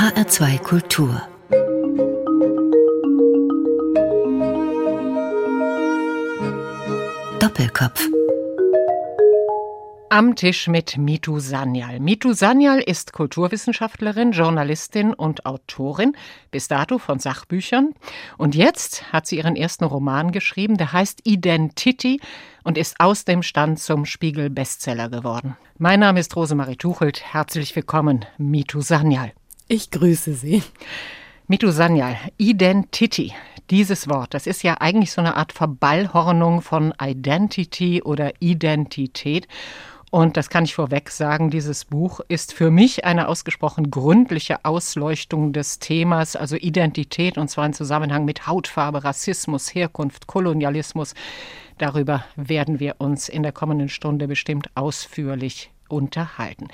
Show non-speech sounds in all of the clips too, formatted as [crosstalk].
HR2 Kultur Doppelkopf am Tisch mit Mitu Sanyal. Mitu Sanyal ist Kulturwissenschaftlerin, Journalistin und Autorin, bis dato von Sachbüchern. Und jetzt hat sie ihren ersten Roman geschrieben, der heißt Identity und ist aus dem Stand zum Spiegel Bestseller geworden. Mein Name ist Rosemarie Tuchelt. Herzlich willkommen, Mitu Sanyal. Ich grüße Sie. Mitu Sanyal, Identity. Dieses Wort, das ist ja eigentlich so eine Art Verballhornung von Identity oder Identität. Und das kann ich vorweg sagen, dieses Buch ist für mich eine ausgesprochen gründliche Ausleuchtung des Themas, also Identität, und zwar im Zusammenhang mit Hautfarbe, Rassismus, Herkunft, Kolonialismus. Darüber werden wir uns in der kommenden Stunde bestimmt ausführlich unterhalten.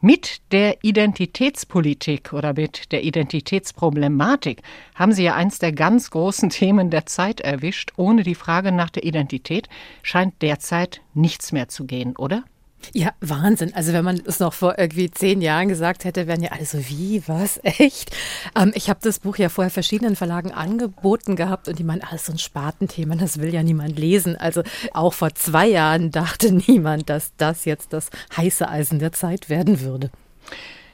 Mit der Identitätspolitik oder mit der Identitätsproblematik haben Sie ja eins der ganz großen [laughs] Themen der Zeit erwischt. Ohne die Frage nach der Identität scheint derzeit nichts mehr zu gehen, oder? Ja, Wahnsinn. Also wenn man es noch vor irgendwie zehn Jahren gesagt hätte, wären ja alle so, wie, was, [laughs] echt? Ähm, ich habe das Buch ja vorher verschiedenen Verlagen angeboten gehabt und die meinen, alles so ein Spatenthema, das will ja niemand lesen. Also auch vor zwei Jahren dachte [laughs] niemand, dass das jetzt das heiße Eisen der Zeit werden würde.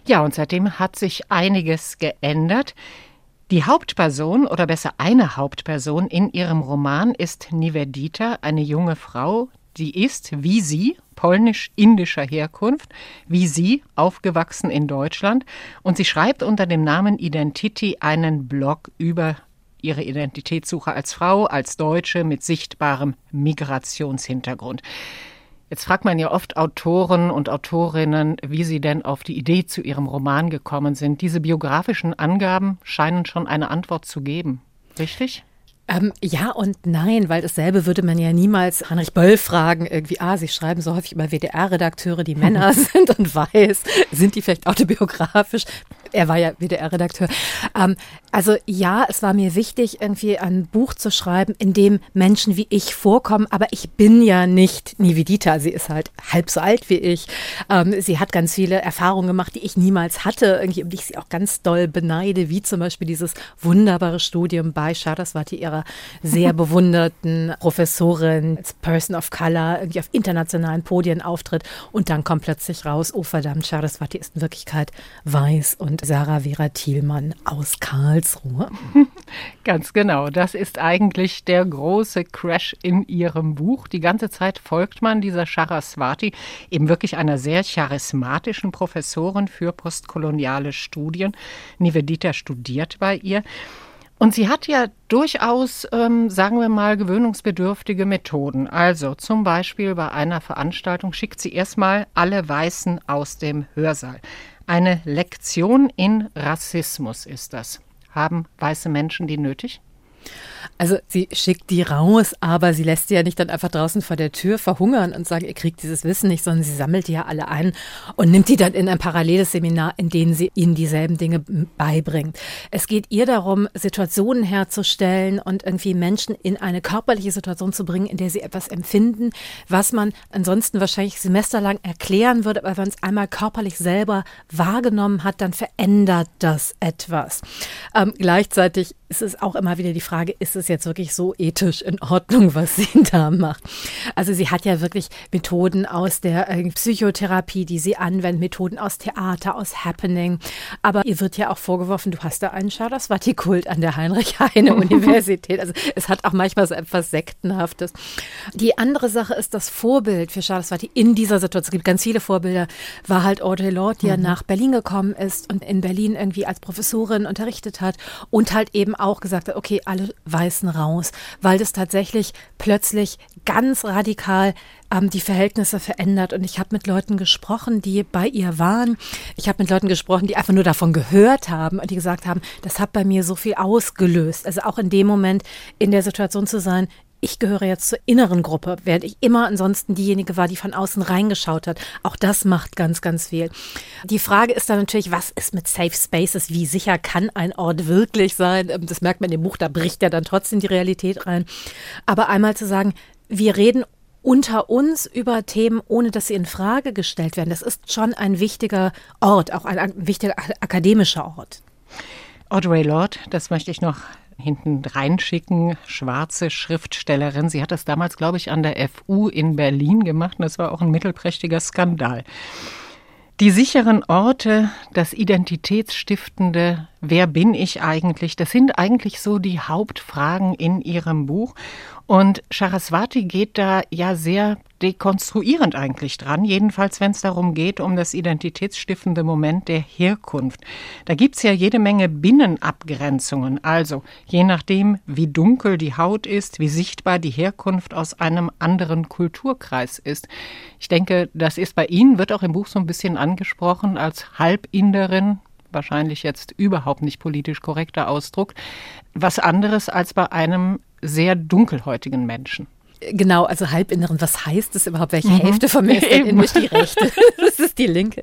Ja, und seitdem hat sich einiges geändert. Die Hauptperson oder besser eine Hauptperson in ihrem Roman ist Nivedita, eine junge Frau, die ist, wie sie, polnisch-indischer Herkunft, wie sie, aufgewachsen in Deutschland. Und sie schreibt unter dem Namen Identity einen Blog über ihre Identitätssuche als Frau, als Deutsche mit sichtbarem Migrationshintergrund. Jetzt fragt man ja oft Autoren und Autorinnen, wie sie denn auf die Idee zu ihrem Roman gekommen sind. Diese biografischen Angaben scheinen schon eine Antwort zu geben. Richtig? Ähm, ja und nein, weil dasselbe würde man ja niemals Heinrich Böll fragen, irgendwie, ah, Sie schreiben so häufig über WDR-Redakteure, die Männer [laughs] sind und weiß, sind die vielleicht autobiografisch? Er war ja WDR-Redakteur. Ähm, also ja, es war mir wichtig, irgendwie ein Buch zu schreiben, in dem Menschen wie ich vorkommen, aber ich bin ja nicht Nivedita. Sie ist halt halb so alt wie ich. Ähm, sie hat ganz viele Erfahrungen gemacht, die ich niemals hatte, irgendwie, um die ich sie auch ganz doll beneide, wie zum Beispiel dieses wunderbare Studium bei Saraswati, ihrer sehr bewunderten Professorin, als Person of Color, irgendwie auf internationalen Podien auftritt und dann kommt plötzlich raus, oh verdammt, Saraswati ist in Wirklichkeit weiß und Sarah Vera Thielmann aus Karl Karlsruhe. [laughs] Ganz genau. Das ist eigentlich der große Crash in Ihrem Buch. Die ganze Zeit folgt man dieser Charaswati, eben wirklich einer sehr charismatischen Professorin für postkoloniale Studien. Nivedita studiert bei ihr. Und sie hat ja durchaus, ähm, sagen wir mal, gewöhnungsbedürftige Methoden. Also zum Beispiel bei einer Veranstaltung schickt sie erstmal alle Weißen aus dem Hörsaal. Eine Lektion in Rassismus ist das. Haben weiße Menschen die nötig? Also sie schickt die raus, aber sie lässt sie ja nicht dann einfach draußen vor der Tür verhungern und sagen, ihr kriegt dieses Wissen nicht, sondern sie sammelt die ja alle ein und nimmt die dann in ein paralleles Seminar, in dem sie ihnen dieselben Dinge beibringt. Es geht ihr darum, Situationen herzustellen und irgendwie Menschen in eine körperliche Situation zu bringen, in der sie etwas empfinden, was man ansonsten wahrscheinlich semesterlang erklären würde, aber wenn es einmal körperlich selber wahrgenommen hat, dann verändert das etwas. Ähm, gleichzeitig ist es auch immer wieder die Frage, ist es jetzt wirklich so ethisch in Ordnung, [laughs] was sie da macht? Also sie hat ja wirklich Methoden aus der äh, Psychotherapie, die sie anwendet, Methoden aus Theater, aus Happening. Aber ihr wird ja auch vorgeworfen, du hast da einen Charaswati-Kult an der Heinrich-Heine-Universität. Also es hat auch manchmal so etwas Sektenhaftes. Die andere Sache ist das Vorbild für Charaswati in dieser Situation. Es gibt ganz viele Vorbilder. War halt Audre Lorde, die mhm. ja nach Berlin gekommen ist und in Berlin irgendwie als Professorin unterrichtet hat und halt eben auch gesagt hat, okay, alle Weißen raus, weil das tatsächlich plötzlich ganz radikal ähm, die Verhältnisse verändert. Und ich habe mit Leuten gesprochen, die bei ihr waren. Ich habe mit Leuten gesprochen, die einfach nur davon gehört haben und die gesagt haben, das hat bei mir so viel ausgelöst. Also auch in dem Moment in der Situation zu sein, ich gehöre jetzt zur inneren Gruppe, während ich immer ansonsten diejenige war, die von außen reingeschaut hat. Auch das macht ganz, ganz viel. Die Frage ist dann natürlich, was ist mit Safe Spaces? Wie sicher kann ein Ort wirklich sein? Ähm, das merkt man in dem Buch, da bricht ja dann trotzdem die Realität rein. Aber einmal zu sagen, wir reden unter uns über Themen, ohne dass sie in Frage gestellt werden. Das ist schon ein wichtiger Ort, auch ein, ein wichtiger akademischer Ort. Audrey Lorde, das möchte ich noch hinten reinschicken, schwarze Schriftstellerin. Sie hat das damals, glaube ich, an der FU in Berlin gemacht und das war auch ein mittelprächtiger Skandal. Die sicheren Orte, das Identitätsstiftende, wer bin ich eigentlich, das sind eigentlich so die Hauptfragen in ihrem Buch. Und Saraswati geht da ja sehr dekonstruierend eigentlich dran, jedenfalls wenn es darum geht, um das identitätsstiftende Moment der Herkunft. Da gibt's ja jede Menge Binnenabgrenzungen, also je nachdem, wie dunkel die Haut ist, wie sichtbar die Herkunft aus einem anderen Kulturkreis ist. Ich denke, das ist bei Ihnen, wird auch im Buch so ein bisschen angesprochen, als Halbinderin, wahrscheinlich jetzt überhaupt nicht politisch korrekter Ausdruck, was anderes als bei einem sehr dunkelhäutigen Menschen. Genau, also Halbinneren, was heißt das überhaupt? Welche mhm. Hälfte von mir ist denn in mich die rechte? [laughs] das ist die linke.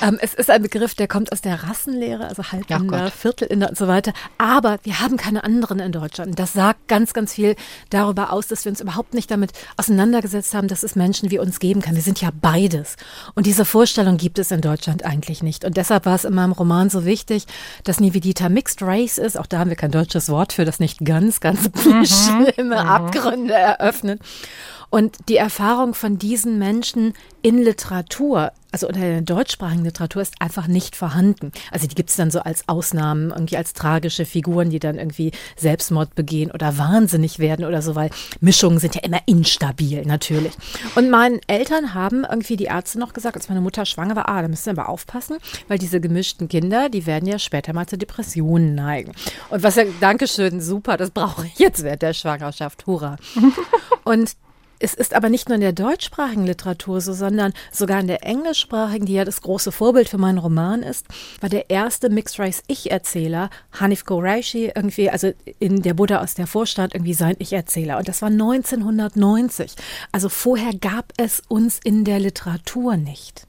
Ähm, es ist ein Begriff, der kommt aus der Rassenlehre, also Halbinder, Viertelinner und so weiter. Aber wir haben keine anderen in Deutschland. Das sagt ganz, ganz viel darüber aus, dass wir uns überhaupt nicht damit auseinandergesetzt haben, dass es Menschen wie uns geben kann. Wir sind ja beides. Und diese Vorstellung gibt es in Deutschland eigentlich nicht. Und deshalb war es in meinem Roman so wichtig, dass Nivedita Mixed Race ist. Auch da haben wir kein deutsches Wort für, das nicht ganz, ganz mhm. [laughs] schlimme mhm. Abgründe eröffnet bezeichnet. Und die Erfahrung von diesen Menschen in Literatur, also unter der deutschsprachigen Literatur, ist einfach nicht vorhanden. Also die gibt es dann so als Ausnahmen, irgendwie als tragische Figuren, die dann irgendwie Selbstmord begehen oder wahnsinnig werden oder so, weil Mischungen sind ja immer instabil, natürlich. Und meinen Eltern haben irgendwie die Ärzte noch gesagt, als meine Mutter schwanger war, ah, da müssen wir aber aufpassen, weil diese gemischten Kinder, die werden ja später mal zu Depressionen neigen. Und was ja, Dankeschön, super, das brauche ich jetzt während der Schwangerschaft, hurra. [laughs] Und es ist aber nicht nur in der deutschsprachigen Literatur so, sondern sogar in der englischsprachigen, die ja das große Vorbild für meinen Roman ist, war der erste Mixed Race Ich-Erzähler, Hanif Qureshi, irgendwie, also in Der Buddha aus der Vorstadt, irgendwie sein Ich-Erzähler. Und das war 1990. Also vorher gab es uns in der Literatur nicht.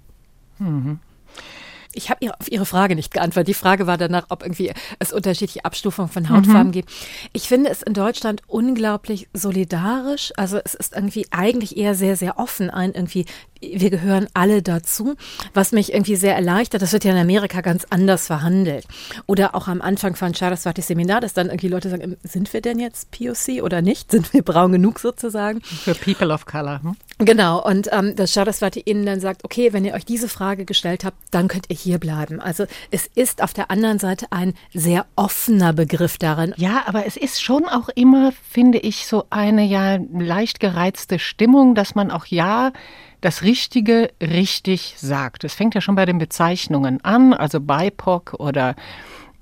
Mhm. Ich habe auf Ihre Frage nicht geantwortet. Die Frage war danach, ob irgendwie es unterschiedliche Abstufungen von Hautfarben mhm. gibt. Ich finde es in Deutschland unglaublich solidarisch. Also es ist irgendwie eigentlich eher sehr, sehr offen ein irgendwie wir gehören alle dazu, was mich irgendwie sehr erleichtert. Das wird ja in Amerika ganz anders verhandelt. Oder auch am Anfang von Saraswati Seminar, dass dann irgendwie Leute sagen, sind wir denn jetzt POC oder nicht? Sind wir braun genug sozusagen? Für People of Color. Hm? Genau, und ähm, dass Saraswati ihnen dann sagt, okay, wenn ihr euch diese Frage gestellt habt, dann könnt ihr hier bleiben. Also es ist auf der anderen Seite ein sehr offener Begriff darin. Ja, aber es ist schon auch immer, finde ich, so eine ja leicht gereizte Stimmung, dass man auch ja das Richtige richtig sagt. Es fängt ja schon bei den Bezeichnungen an, also BIPOC oder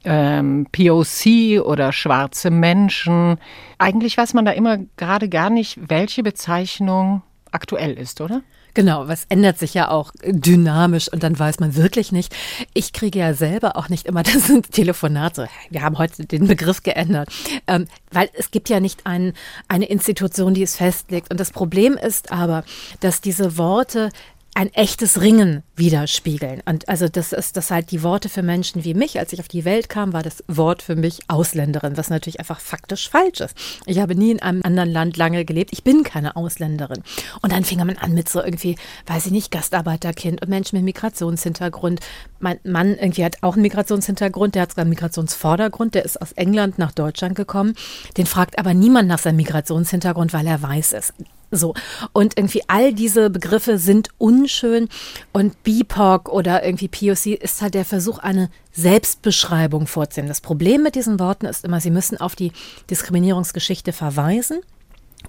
ähm, POC oder schwarze Menschen. Eigentlich weiß man da immer gerade gar nicht, welche Bezeichnung aktuell ist, oder? Genau, was ändert sich ja auch dynamisch und dann weiß man wirklich nicht. Ich kriege ja selber auch nicht immer [laughs] das Telefonat so, wir haben heute den Begriff geändert, ähm, weil es gibt ja nicht ein, eine Institution, die es festlegt. Und das Problem ist aber, dass diese Worte ein echtes Ringen widerspiegeln. Und also das ist das halt die Worte für Menschen wie mich. Als ich auf die Welt kam, war das Wort für mich Ausländerin, was natürlich einfach faktisch falsch ist. Ich habe nie in einem anderen Land lange gelebt. Ich bin keine Ausländerin. Und dann fing man an mit so irgendwie, weiß ich nicht, Gastarbeiterkind und Menschen mit Migrationshintergrund. Mein Mann irgendwie hat auch einen Migrationshintergrund, der hat sogar einen Migrationsvordergrund, der ist aus England nach Deutschland gekommen. Den fragt aber niemand nach seinem Migrationshintergrund, weil er weiß es. So. Und irgendwie all diese Begriffe sind unschön und BIPOC oder irgendwie POC ist halt der Versuch, eine Selbstbeschreibung vorzunehmen. Das Problem mit diesen Worten ist immer, sie müssen auf die Diskriminierungsgeschichte verweisen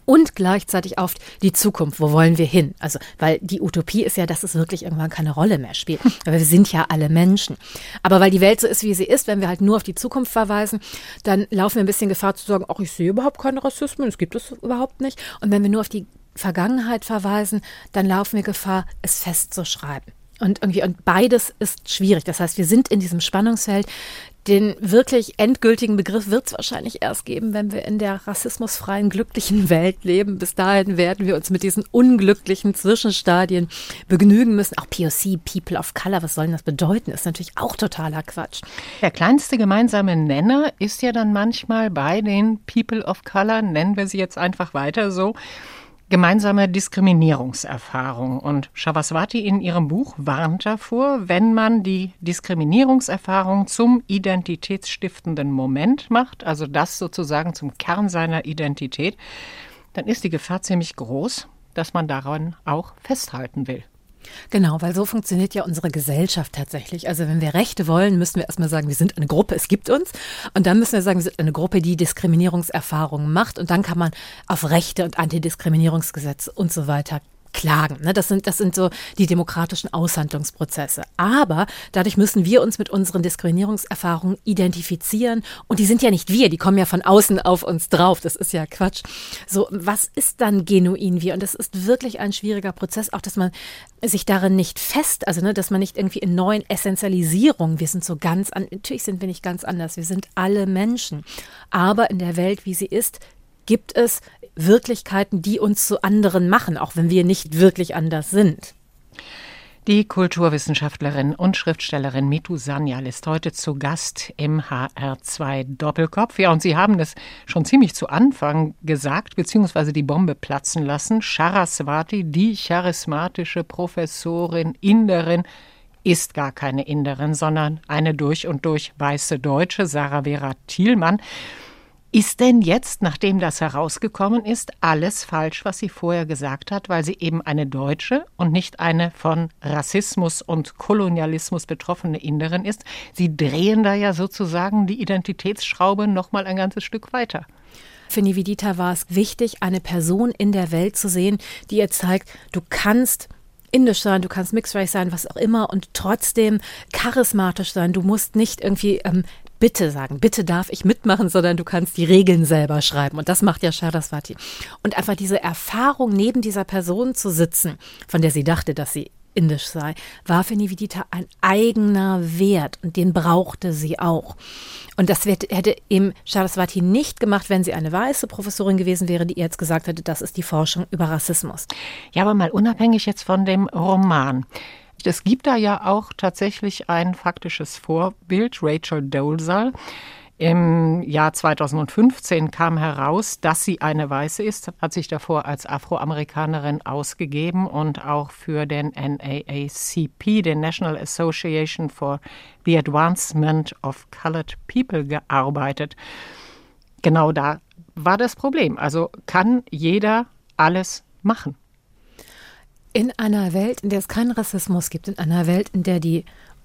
und gleichzeitig auf die Zukunft. Wo wollen wir hin? Also, weil die Utopie ist ja, dass es wirklich irgendwann keine Rolle mehr spielt. [laughs] Aber wir sind ja alle Menschen. Aber weil die Welt so ist, wie sie ist, wenn wir halt nur auf die Zukunft verweisen, dann laufen wir ein bisschen Gefahr zu sagen, ach, ich sehe überhaupt keinen Rassismus, es gibt es überhaupt nicht. Und wenn wir nur auf die Vergangenheit verweisen, dann laufen wir Gefahr, es festzuschreiben. Und irgendwie, und beides ist schwierig. Das heißt, wir sind in diesem Spannungsfeld. Den wirklich endgültigen Begriff wird es wahrscheinlich erst geben, wenn wir in der rassismusfreien, glücklichen Welt leben. Bis dahin werden wir uns mit diesen unglücklichen Zwischenstadien begnügen müssen. Auch POC, People of Color, was soll denn das bedeuten? Ist natürlich auch totaler Quatsch. Der kleinste gemeinsame Nenner ist ja dann manchmal bei den People of Color, nennen wir sie jetzt einfach weiter so, gemeinsame Diskriminierungserfahrung. Und Shavaswati in ihrem Buch warnt davor, wenn man die Diskriminierungserfahrung zum identitätsstiftenden Moment macht, also das sozusagen zum Kern seiner Identität, dann ist die Gefahr ziemlich groß, dass man daran auch festhalten will. Genau, weil so funktioniert ja unsere Gesellschaft tatsächlich. Also wenn wir Rechte wollen, müssen wir erstmal sagen, wir sind eine Gruppe, es gibt uns. Und dann müssen wir sagen, wir sind eine Gruppe, die Diskriminierungserfahrungen macht. Und dann kann man auf Rechte und Antidiskriminierungsgesetze und so weiter klagen. Ne? Das, sind, das sind so die demokratischen Aushandlungsprozesse. Aber dadurch müssen wir uns mit unseren Diskriminierungserfahrungen identifizieren. Und die sind ja nicht wir, die kommen ja von außen auf uns drauf. Das ist ja Quatsch. So, was ist dann genuin wir? Und das ist wirklich ein schwieriger Prozess, auch dass man sich darin nicht fest, also ne, dass man nicht irgendwie in neuen Essentialisierungen, wir sind so ganz, an, natürlich sind wir nicht ganz anders, wir sind alle Menschen. Aber in der Welt, wie sie ist, gibt es Wirklichkeiten, die uns zu anderen machen, auch wenn wir nicht wirklich anders sind. Die Kulturwissenschaftlerin und Schriftstellerin Mitu Sanyal ist heute zu Gast im HR2 Doppelkopf. Ja, und Sie haben es schon ziemlich zu Anfang gesagt, beziehungsweise die Bombe platzen lassen. Charaswati, die charismatische Professorin, Inderin, ist gar keine Inderin, sondern eine durch und durch weiße Deutsche, Sarah Vera Thielmann. Ist denn jetzt, nachdem das herausgekommen ist, alles falsch, was sie vorher gesagt hat, weil sie eben eine Deutsche und nicht eine von Rassismus und Kolonialismus betroffene Inderin ist? Sie drehen da ja sozusagen die Identitätsschraube noch mal ein ganzes Stück weiter. Für Nivedita war es wichtig, eine Person in der Welt zu sehen, die ihr zeigt, du kannst indisch sein, du kannst Mixed Race sein, was auch immer und trotzdem charismatisch sein. Du musst nicht irgendwie ähm, bitte sagen, bitte darf ich mitmachen, sondern du kannst die Regeln selber schreiben. Und das macht ja Shardaswati. Und einfach diese Erfahrung, neben dieser Person zu sitzen, von der sie dachte, dass sie indisch sei, war für Nivedita ein eigener Wert und den brauchte sie auch. Und das hätte eben Saraswati nicht gemacht, wenn sie eine weiße Professorin gewesen wäre, die jetzt gesagt hätte, das ist die Forschung über Rassismus. Ja, aber mal unabhängig jetzt von dem Roman. Es gibt da ja auch tatsächlich ein faktisches Vorbild, Rachel Dolezal. Im Jahr 2015 kam heraus, dass sie eine Weiße ist, hat sich davor als Afroamerikanerin ausgegeben und auch für den NAACP, den National Association for the Advancement of Colored People, gearbeitet. Genau da war das Problem. Also kann jeder alles machen. In einer Welt, in der es keinen Rassismus gibt, in einer Welt, in der die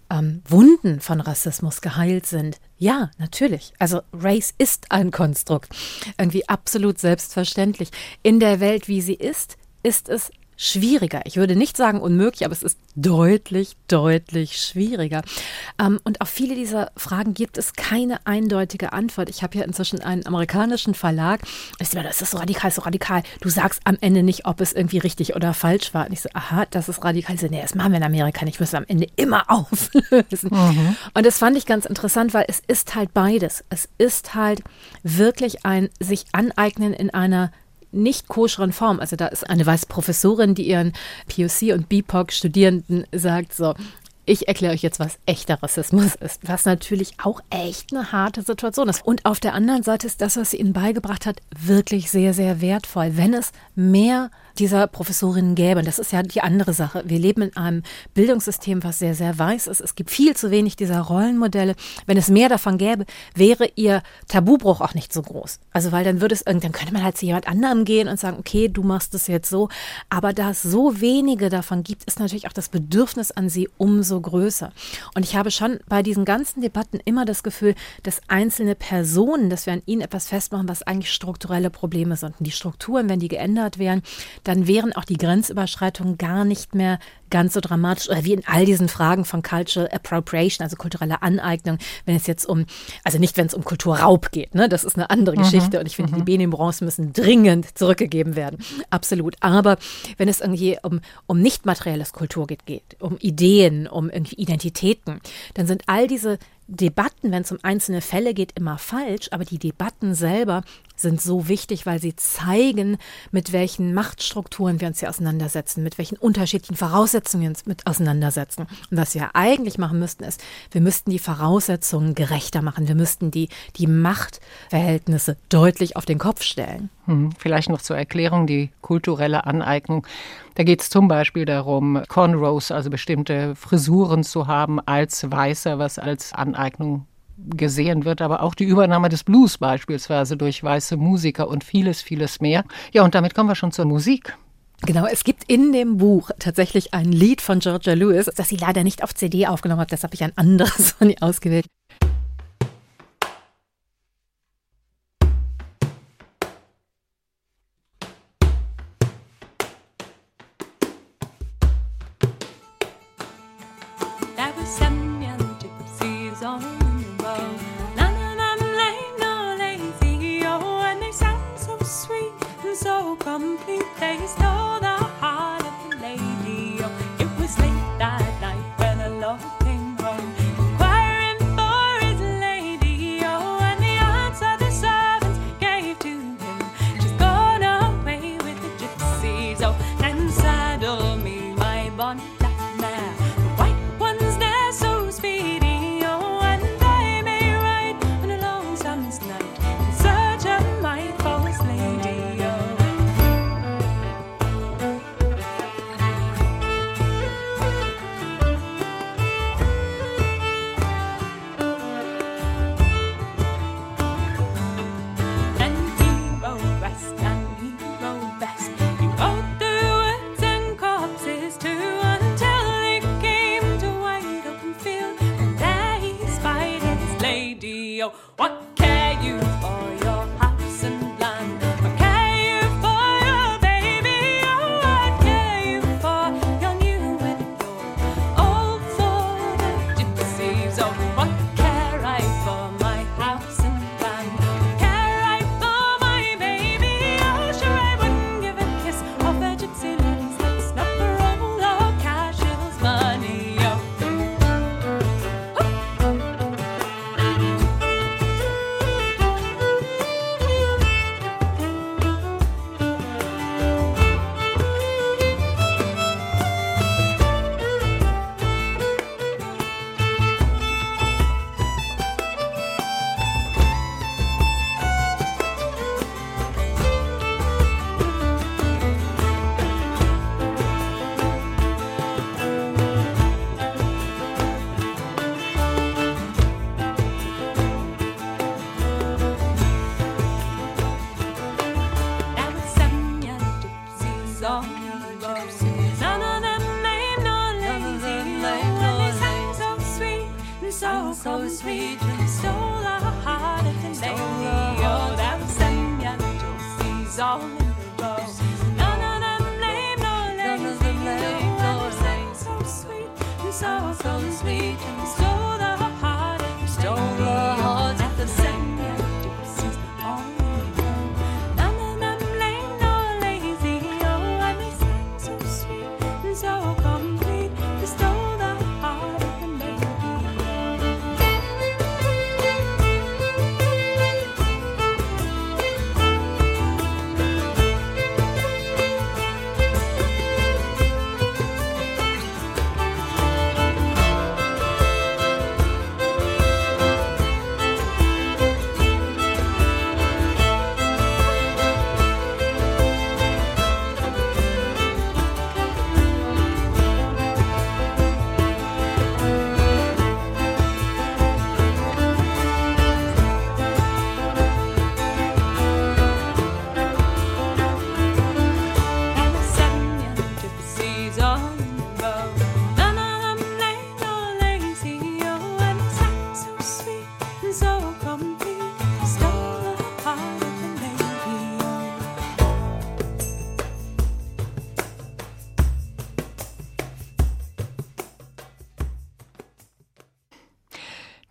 ähm, Wunden von Rassismus geheilt sind, ja, natürlich. Also Race ist ein Konstrukt. Irgendwie absolut selbstverständlich. In der Welt, wie sie ist, ist es schwieriger. Ich würde nicht sagen unmöglich, aber es ist deutlich, deutlich schwieriger. Ähm, und auf viele dieser Fragen gibt es keine eindeutige Antwort. Ich habe ja inzwischen einen amerikanischen Verlag. Ich sage, das ist so radikal, so radikal. Du sagst am Ende nicht, ob es irgendwie richtig oder falsch war. Und ich so, aha, das ist radikal. Ich so, nee, das machen wir in Amerika nicht. Ich muss am Ende immer [laughs] auflösen. Mhm. Und das fand ich ganz interessant, weil es ist halt beides. Es ist halt wirklich ein sich aneignen in einer nicht koscheren Form. Also da ist eine weiße Professorin, die ihren POC und BIPOC-Studierenden sagt, so, ich erkläre euch jetzt, was echter Rassismus ist, was natürlich auch echt eine harte Situation ist. Und auf der anderen Seite ist das, was sie ihnen beigebracht hat, wirklich sehr, sehr wertvoll. Wenn es mehr dieser Professorinnen gäbe. Und das ist ja die andere Sache. Wir leben in einem Bildungssystem, was sehr, sehr weiß ist. Es gibt viel zu wenig dieser Rollenmodelle. Wenn es mehr davon gäbe, wäre ihr Tabubruch auch nicht so groß. Also, weil dann würde es dann könnte man halt zu jemand anderem gehen und sagen, okay, du machst es jetzt so. Aber da es so wenige davon gibt, ist natürlich auch das Bedürfnis an sie umso größer. Und ich habe schon bei diesen ganzen Debatten immer das Gefühl, dass einzelne Personen, dass wir an ihnen etwas festmachen, was eigentlich strukturelle Probleme sind. Und die Strukturen, wenn die geändert wären, dann wären auch die Grenzüberschreitungen gar nicht mehr ganz so dramatisch oder wie in all diesen Fragen von Cultural Appropriation, also kulturelle Aneignung, wenn es jetzt um, also nicht, wenn es um Kulturraub geht, ne? das ist eine andere mhm. Geschichte und ich finde, mhm. die Benimbrons müssen dringend zurückgegeben werden, absolut. Aber wenn es irgendwie um, um nicht materielles Kultur geht, geht, um Ideen, um irgendwie Identitäten, dann sind all diese Debatten, wenn es um einzelne Fälle geht, immer falsch, aber die Debatten selber sind so wichtig, weil sie zeigen, mit welchen Machtstrukturen wir uns hier auseinandersetzen, mit welchen unterschiedlichen Voraussetzungen wir uns mit auseinandersetzen. Und was wir eigentlich machen müssten, ist, wir müssten die Voraussetzungen gerechter machen. Wir müssten die, die Machtverhältnisse deutlich auf den Kopf stellen. Hm, vielleicht noch zur Erklärung, die kulturelle Aneignung. Da geht es zum Beispiel darum, Cornrows, also bestimmte Frisuren zu haben als Weißer, was als Aneignung gesehen wird, aber auch die Übernahme des Blues beispielsweise durch weiße Musiker und vieles, vieles mehr. Ja, und damit kommen wir schon zur Musik. Genau, es gibt in dem Buch tatsächlich ein Lied von Georgia Lewis, das sie leider nicht auf CD aufgenommen hat, deshalb habe ich ein anderes [laughs] von ihr ausgewählt.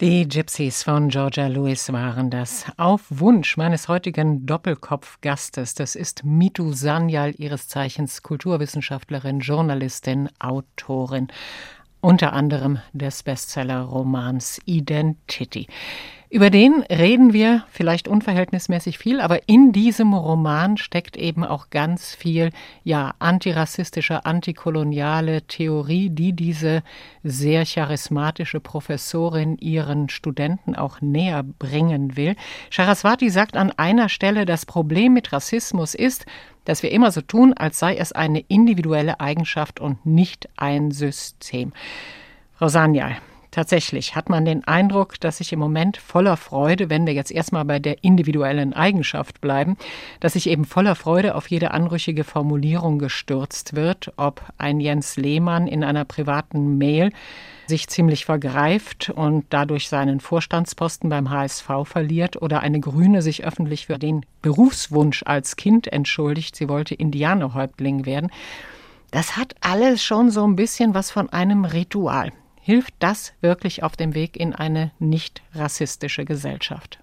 Die Gypsies von Georgia Lewis waren das. Auf Wunsch meines heutigen Doppelkopfgastes, das ist Mitu Sanyal, ihres Zeichens Kulturwissenschaftlerin, Journalistin, Autorin, unter anderem des Bestseller-Romans Identity. Über den reden wir vielleicht unverhältnismäßig viel, aber in diesem Roman steckt eben auch ganz viel, ja, antirassistische, antikoloniale Theorie, die diese sehr charismatische Professorin ihren Studenten auch näher bringen will. Saraswati sagt an einer Stelle, das Problem mit Rassismus ist, dass wir immer so tun, als sei es eine individuelle Eigenschaft und nicht ein System. Rosanja, Tatsächlich hat man den Eindruck, dass sich im Moment voller Freude, wenn wir jetzt erstmal bei der individuellen Eigenschaft bleiben, dass sich eben voller Freude auf jede anrüchige Formulierung gestürzt wird, ob ein Jens Lehmann in einer privaten Mail sich ziemlich vergreift und dadurch seinen Vorstandsposten beim HSV verliert oder eine Grüne sich öffentlich für den Berufswunsch als Kind entschuldigt, sie wollte Indianerhäuptling werden. Das hat alles schon so ein bisschen was von einem Ritual. Hilft das wirklich auf dem Weg in eine nicht rassistische Gesellschaft?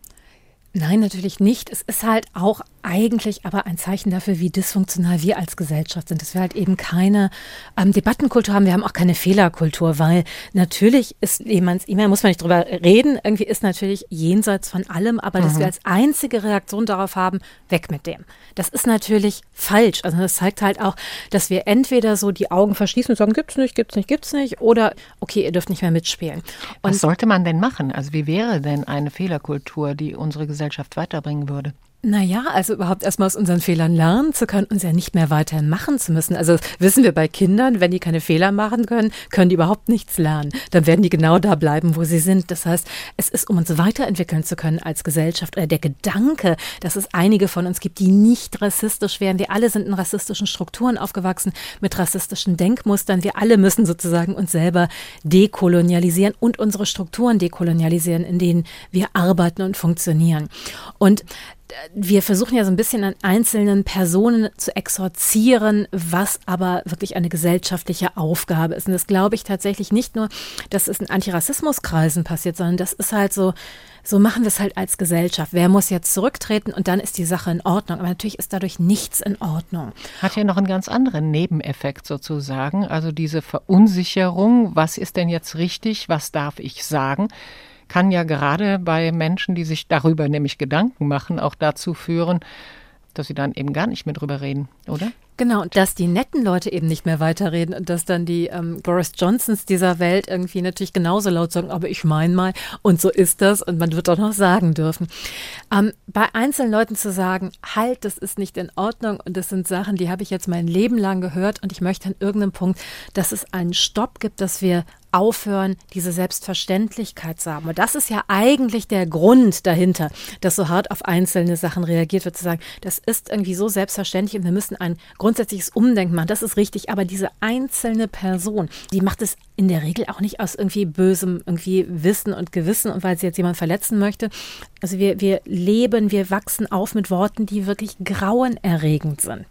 Nein, natürlich nicht. Es ist halt auch eigentlich aber ein Zeichen dafür, wie dysfunktional wir als Gesellschaft sind, dass wir halt eben keine ähm, Debattenkultur haben. Wir haben auch keine Fehlerkultur, weil natürlich ist jemands E-Mail, muss man nicht drüber reden, irgendwie ist natürlich jenseits von allem, aber mhm. dass wir mhm. als einzige Reaktion darauf haben, weg mit dem. Das ist natürlich falsch. Also das zeigt halt auch, dass wir entweder so die Augen verschließen und sagen, gibt's nicht, gibt's nicht, gibt's nicht, oder okay, ihr dürft nicht mehr mitspielen. Und Was sollte man denn machen? Also wie wäre denn eine Fehlerkultur, die unsere Gesellschaft Gesellschaft weiterbringen würde? Naja, also überhaupt erstmal aus unseren Fehlern lernen zu können, uns ja nicht mehr weiterhin machen zu müssen. Also wissen wir bei Kindern, wenn die keine Fehler machen können, können die überhaupt nichts lernen. Dann werden die genau da bleiben, wo sie sind. Das heißt, es ist, um uns weiterentwickeln zu können als Gesellschaft oder der Gedanke, dass es einige von uns gibt, die nicht rassistisch wären. Wir alle sind in rassistischen Strukturen aufgewachsen, mit rassistischen Denkmustern. Wir alle müssen sozusagen uns selber dekolonialisieren und unsere Strukturen dekolonialisieren, in denen wir arbeiten und funktionieren. Und wir versuchen ja so ein bisschen an einzelnen Personen zu exorzieren, was aber wirklich eine gesellschaftliche Aufgabe ist. Und das glaube ich tatsächlich nicht nur, dass es in Antirassismuskreisen passiert, sondern das ist halt so, so machen wir es halt als Gesellschaft. Wer muss jetzt zurücktreten und dann ist die Sache in Ordnung. Aber natürlich ist dadurch nichts in Ordnung. Hat ja noch einen ganz anderen Nebeneffekt sozusagen. Also diese Verunsicherung, was ist denn jetzt richtig, was darf ich sagen? Kann ja gerade bei Menschen, die sich darüber nämlich Gedanken machen, auch dazu führen, dass sie dann eben gar nicht mehr drüber reden, oder? Genau, und dass die netten Leute eben nicht mehr weiterreden und dass dann die ähm, Boris Johnsons dieser Welt irgendwie natürlich genauso laut sagen, aber ich meine mal, und so ist das und man wird auch noch sagen dürfen. Ähm, bei einzelnen Leuten zu sagen, halt, das ist nicht in Ordnung und das sind Sachen, die habe ich jetzt mein Leben lang gehört und ich möchte an irgendeinem Punkt, dass es einen Stopp gibt, dass wir aufhören, diese Selbstverständlichkeit zu haben. Und das ist ja eigentlich der Grund dahinter, dass so hart auf einzelne Sachen reagiert wird, zu sagen, das ist irgendwie so selbstverständlich und wir müssen ein grundsätzliches Umdenken machen. Das ist richtig. Aber diese einzelne Person, die macht es in der Regel auch nicht aus irgendwie bösem irgendwie Wissen und Gewissen und weil sie jetzt jemand verletzen möchte. Also wir, wir leben, wir wachsen auf mit Worten, die wirklich grauenerregend sind.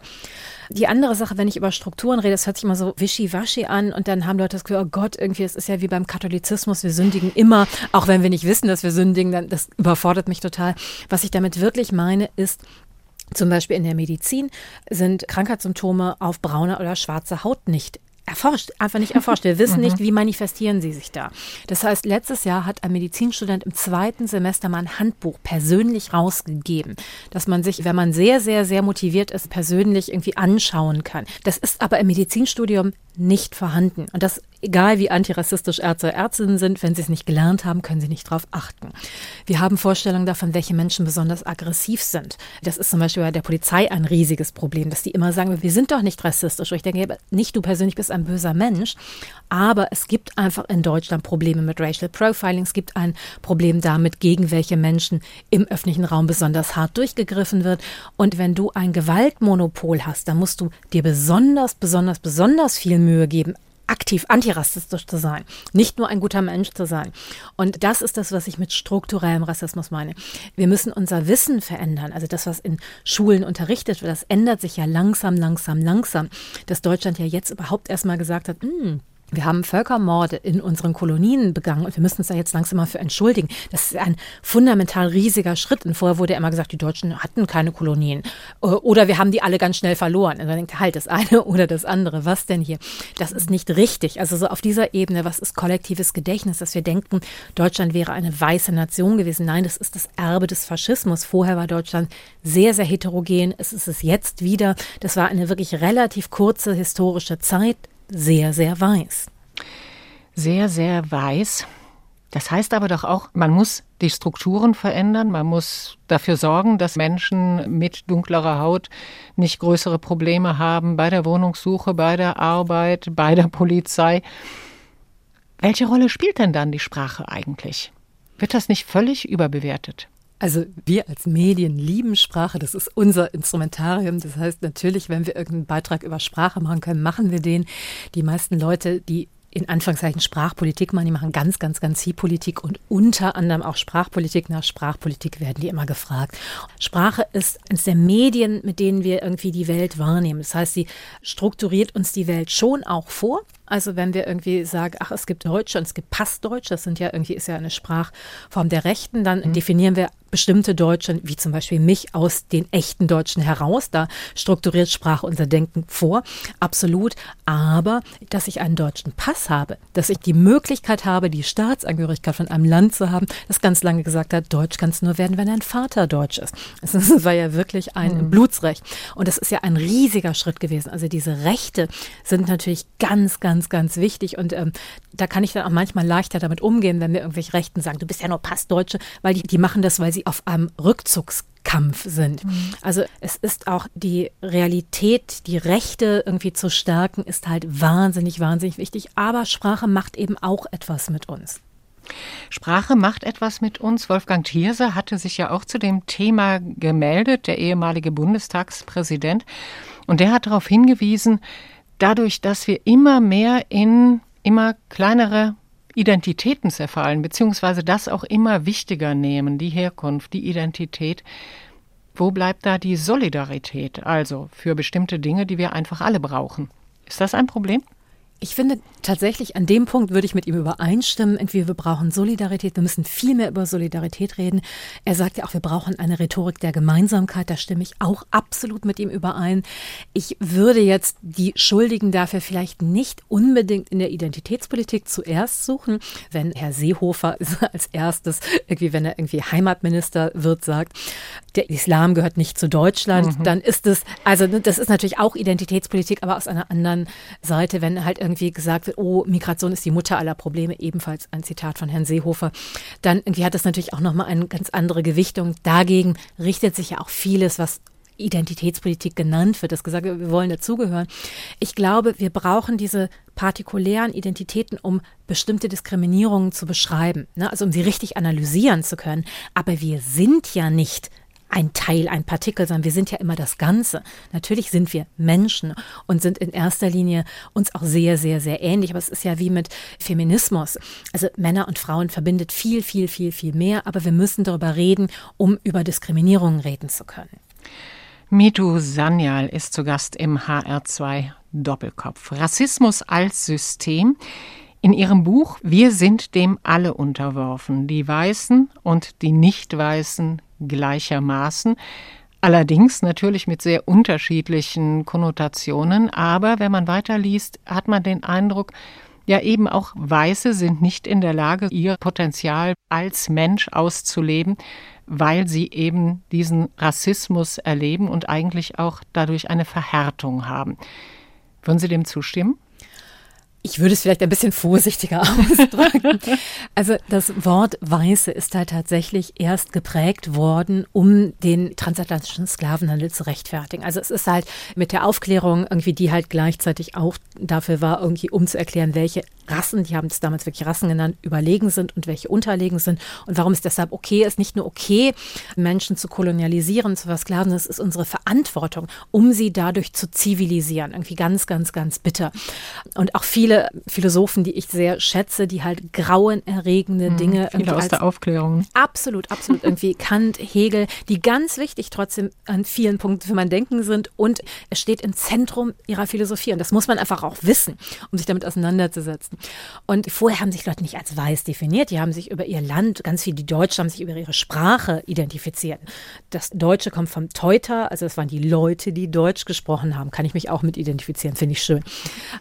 Die andere Sache, wenn ich über Strukturen rede, das hört sich immer so wischiwaschi an und dann haben Leute das Gefühl, oh Gott, irgendwie, es ist ja wie beim Katholizismus, wir sündigen immer, auch wenn wir nicht wissen, dass wir sündigen, dann das überfordert mich total. Was ich damit wirklich meine, ist, zum Beispiel in der Medizin sind Krankheitssymptome auf braune oder schwarze Haut nicht erforscht, einfach nicht erforscht. Wir wissen nicht, mhm. wie manifestieren sie sich da. Das heißt, letztes Jahr hat ein Medizinstudent im zweiten Semester mal ein Handbuch persönlich rausgegeben, dass man sich, wenn man sehr, sehr, sehr motiviert ist, persönlich irgendwie anschauen kann. Das ist aber im Medizinstudium nicht vorhanden. Und das egal wie antirassistisch Ärzte oder Ärztinnen sind, wenn sie es nicht gelernt haben, können sie nicht darauf achten. Wir haben Vorstellungen davon, welche Menschen besonders aggressiv sind. Das ist zum Beispiel bei der Polizei ein riesiges Problem, dass die immer sagen, wir sind doch nicht rassistisch. Und ich denke, nicht du persönlich bist ein böser Mensch, aber es gibt einfach in Deutschland Probleme mit Racial Profiling. Es gibt ein Problem damit, gegen welche Menschen im öffentlichen Raum besonders hart durchgegriffen wird. Und wenn du ein Gewaltmonopol hast, dann musst du dir besonders, besonders, besonders viel Mühe geben, aktiv antirassistisch zu sein, nicht nur ein guter Mensch zu sein. Und das ist das, was ich mit strukturellem Rassismus meine. Wir müssen unser Wissen verändern. Also das, was in Schulen unterrichtet wird, das ändert sich ja langsam, langsam, langsam. Dass Deutschland ja jetzt überhaupt erstmal gesagt hat, hm, Wir haben Völkermorde in unseren Kolonien begangen und wir müssen uns da jetzt langsam mal für entschuldigen. Das ist ein fundamental riesiger Schritt. Und vorher wurde immer gesagt, die Deutschen hatten keine Kolonien. Oder wir haben die alle ganz schnell verloren. Und dann denkt halt das eine [laughs] oder das andere. Was denn hier? Das ist nicht richtig. Also so auf dieser Ebene, was ist kollektives Gedächtnis, dass wir denken, Deutschland wäre eine weiße Nation gewesen. Nein, das ist das Erbe des Faschismus. Vorher war Deutschland sehr, sehr heterogen. Es ist es jetzt wieder. Das war eine wirklich relativ kurze historische Zeit sehr, sehr weiß. Sehr, sehr weiß. Das heißt aber doch auch, man muss die Strukturen verändern, man muss dafür sorgen, dass Menschen mit dunklerer Haut nicht größere Probleme haben bei der Wohnungssuche, bei der Arbeit, bei der Polizei. Welche Rolle spielt denn dann die Sprache eigentlich? Wird das nicht völlig überbewertet? Also wir als Medien lieben Sprache, das ist unser Instrumentarium. Das heißt natürlich, wenn wir irgendeinen Beitrag über Sprache machen können, machen wir den. Die meisten Leute, die in Anführungszeichen Sprachpolitik machen. Die machen ganz, ganz, ganz viel Politik und unter anderem auch Sprachpolitik. Nach Sprachpolitik werden die immer gefragt. Sprache ist eines der Medien, mit denen wir irgendwie die Welt wahrnehmen. Das heißt, sie strukturiert uns die Welt schon auch vor. Also wenn wir irgendwie sagen, ach, es gibt Deutsche und es gibt Passdeutsch, das sind ja irgendwie ist ja eine Sprachform der Rechten, dann mhm. definieren wir bestimmte Deutsche, wie zum Beispiel mich, aus den echten Deutschen heraus. Da strukturiert Sprache unser Denken vor. Absolut. Aber, dass ich einen deutschen Pass habe, dass ich die Möglichkeit habe, die Staatsangehörigkeit von einem Land zu haben, das ganz lange gesagt hat, Deutsch kann es nur werden, wenn ein Vater Deutsch ist. Das war ja wirklich ein mhm. Blutsrecht. Und das ist ja ein riesiger Schritt gewesen. Also diese Rechte sind natürlich ganz, ganz, ganz wichtig. Und ähm, da kann ich dann auch manchmal leichter damit umgehen, wenn mir irgendwelche Rechten sagen, du bist ja nur Passdeutsche, weil die, die machen das, weil sie auf einem Rückzugskampf sind. Mhm. Also es ist auch die Realität, die Rechte irgendwie zu stärken, ist halt wahnsinnig, wahnsinnig wichtig. Aber Sprache macht eben auch etwas mit uns. Sprache macht etwas mit uns. Wolfgang Thierse hatte sich ja auch zu dem Thema gemeldet, der ehemalige Bundestagspräsident. Und der hat darauf hingewiesen, dadurch, dass wir immer mehr in immer kleinere Identitäten zerfallen, beziehungsweise das auch immer wichtiger nehmen, die Herkunft, die Identität. Wo bleibt da die Solidarität, also für bestimmte Dinge, die wir einfach alle brauchen? Ist das ein Problem? Ich finde tatsächlich, an dem Punkt würde ich mit ihm übereinstimmen. Irgendwie, wir brauchen Solidarität. Wir müssen viel mehr über Solidarität reden. Er sagt ja auch, wir brauchen eine Rhetorik der Gemeinsamkeit. Da stimme ich auch absolut mit ihm überein. Ich würde jetzt die Schuldigen dafür vielleicht nicht unbedingt in der Identitätspolitik zuerst suchen. Wenn Herr Seehofer [laughs] als erstes, irgendwie, wenn er irgendwie Heimatminister wird, sagt, der Islam gehört nicht zu Deutschland, mhm. dann ist es, also das ist natürlich auch Identitätspolitik, aber aus einer anderen Seite, wenn halt irgendwie gesagt wird, oh, Migration ist die Mutter aller Probleme, ebenfalls ein Zitat von Herrn Seehofer, dann irgendwie hat das natürlich auch nochmal eine ganz andere Gewichtung. Dagegen richtet sich ja auch vieles, was Identitätspolitik genannt wird, das gesagt wird, wir wollen dazugehören. Ich glaube, wir brauchen diese partikulären Identitäten, um bestimmte Diskriminierungen zu beschreiben, ne? also um sie richtig analysieren zu können. Aber wir sind ja nicht ein Teil, ein Partikel, sondern wir sind ja immer das Ganze. Natürlich sind wir Menschen und sind in erster Linie uns auch sehr, sehr, sehr ähnlich. Aber es ist ja wie mit Feminismus. Also Männer und Frauen verbindet viel, viel, viel, viel mehr. Aber wir müssen darüber reden, um über Diskriminierungen reden zu können. Mitu Sanyal ist zu Gast im HR2 Doppelkopf. Rassismus als System. In ihrem Buch Wir sind dem alle unterworfen, die Weißen und die Nicht-Weißen gleichermaßen. Allerdings natürlich mit sehr unterschiedlichen Konnotationen. Aber wenn man weiterliest, hat man den Eindruck, ja eben auch Weiße sind nicht in der Lage, ihr Potenzial als Mensch auszuleben, weil sie eben diesen Rassismus erleben und eigentlich auch dadurch eine Verhärtung haben. Würden Sie dem zustimmen? Ich würde es vielleicht ein bisschen vorsichtiger [laughs] ausdrücken. also das Wort Weiße ist halt tatsächlich erst geprägt worden, um den transatlantischen Sklavenhandel zu rechtfertigen. Also es ist halt mit der Aufklärung irgendwie, die halt gleichzeitig auch dafür war, irgendwie um zu erklären, welche Rassen, die haben es damals wirklich Rassen genannt, überlegen sind und welche unterlegen sind und warum es deshalb okay ist, nicht nur okay, Menschen zu kolonialisieren, zu versklaven, das ist unsere Verantwortung, um sie dadurch zu zivilisieren. Irgendwie ganz, ganz, ganz bitter. Und auch viele viele Philosophen, die ich sehr schätze, die halt grauenerregende mhm, Dinge viele aus der Aufklärung. Absolut, absolut. [laughs] irgendwie Kant, Hegel, die ganz wichtig trotzdem an vielen Punkten für mein Denken sind und es steht im Zentrum ihrer Philosophie und das muss man einfach auch wissen, um sich damit auseinanderzusetzen. Und vorher haben sich Leute nicht als weiß definiert, die haben sich über ihr Land, ganz viele die Deutschen haben sich über ihre Sprache identifiziert. Das Deutsche kommt vom Teuter, also es waren die Leute, die Deutsch gesprochen haben, kann ich mich auch mit identifizieren, finde ich schön.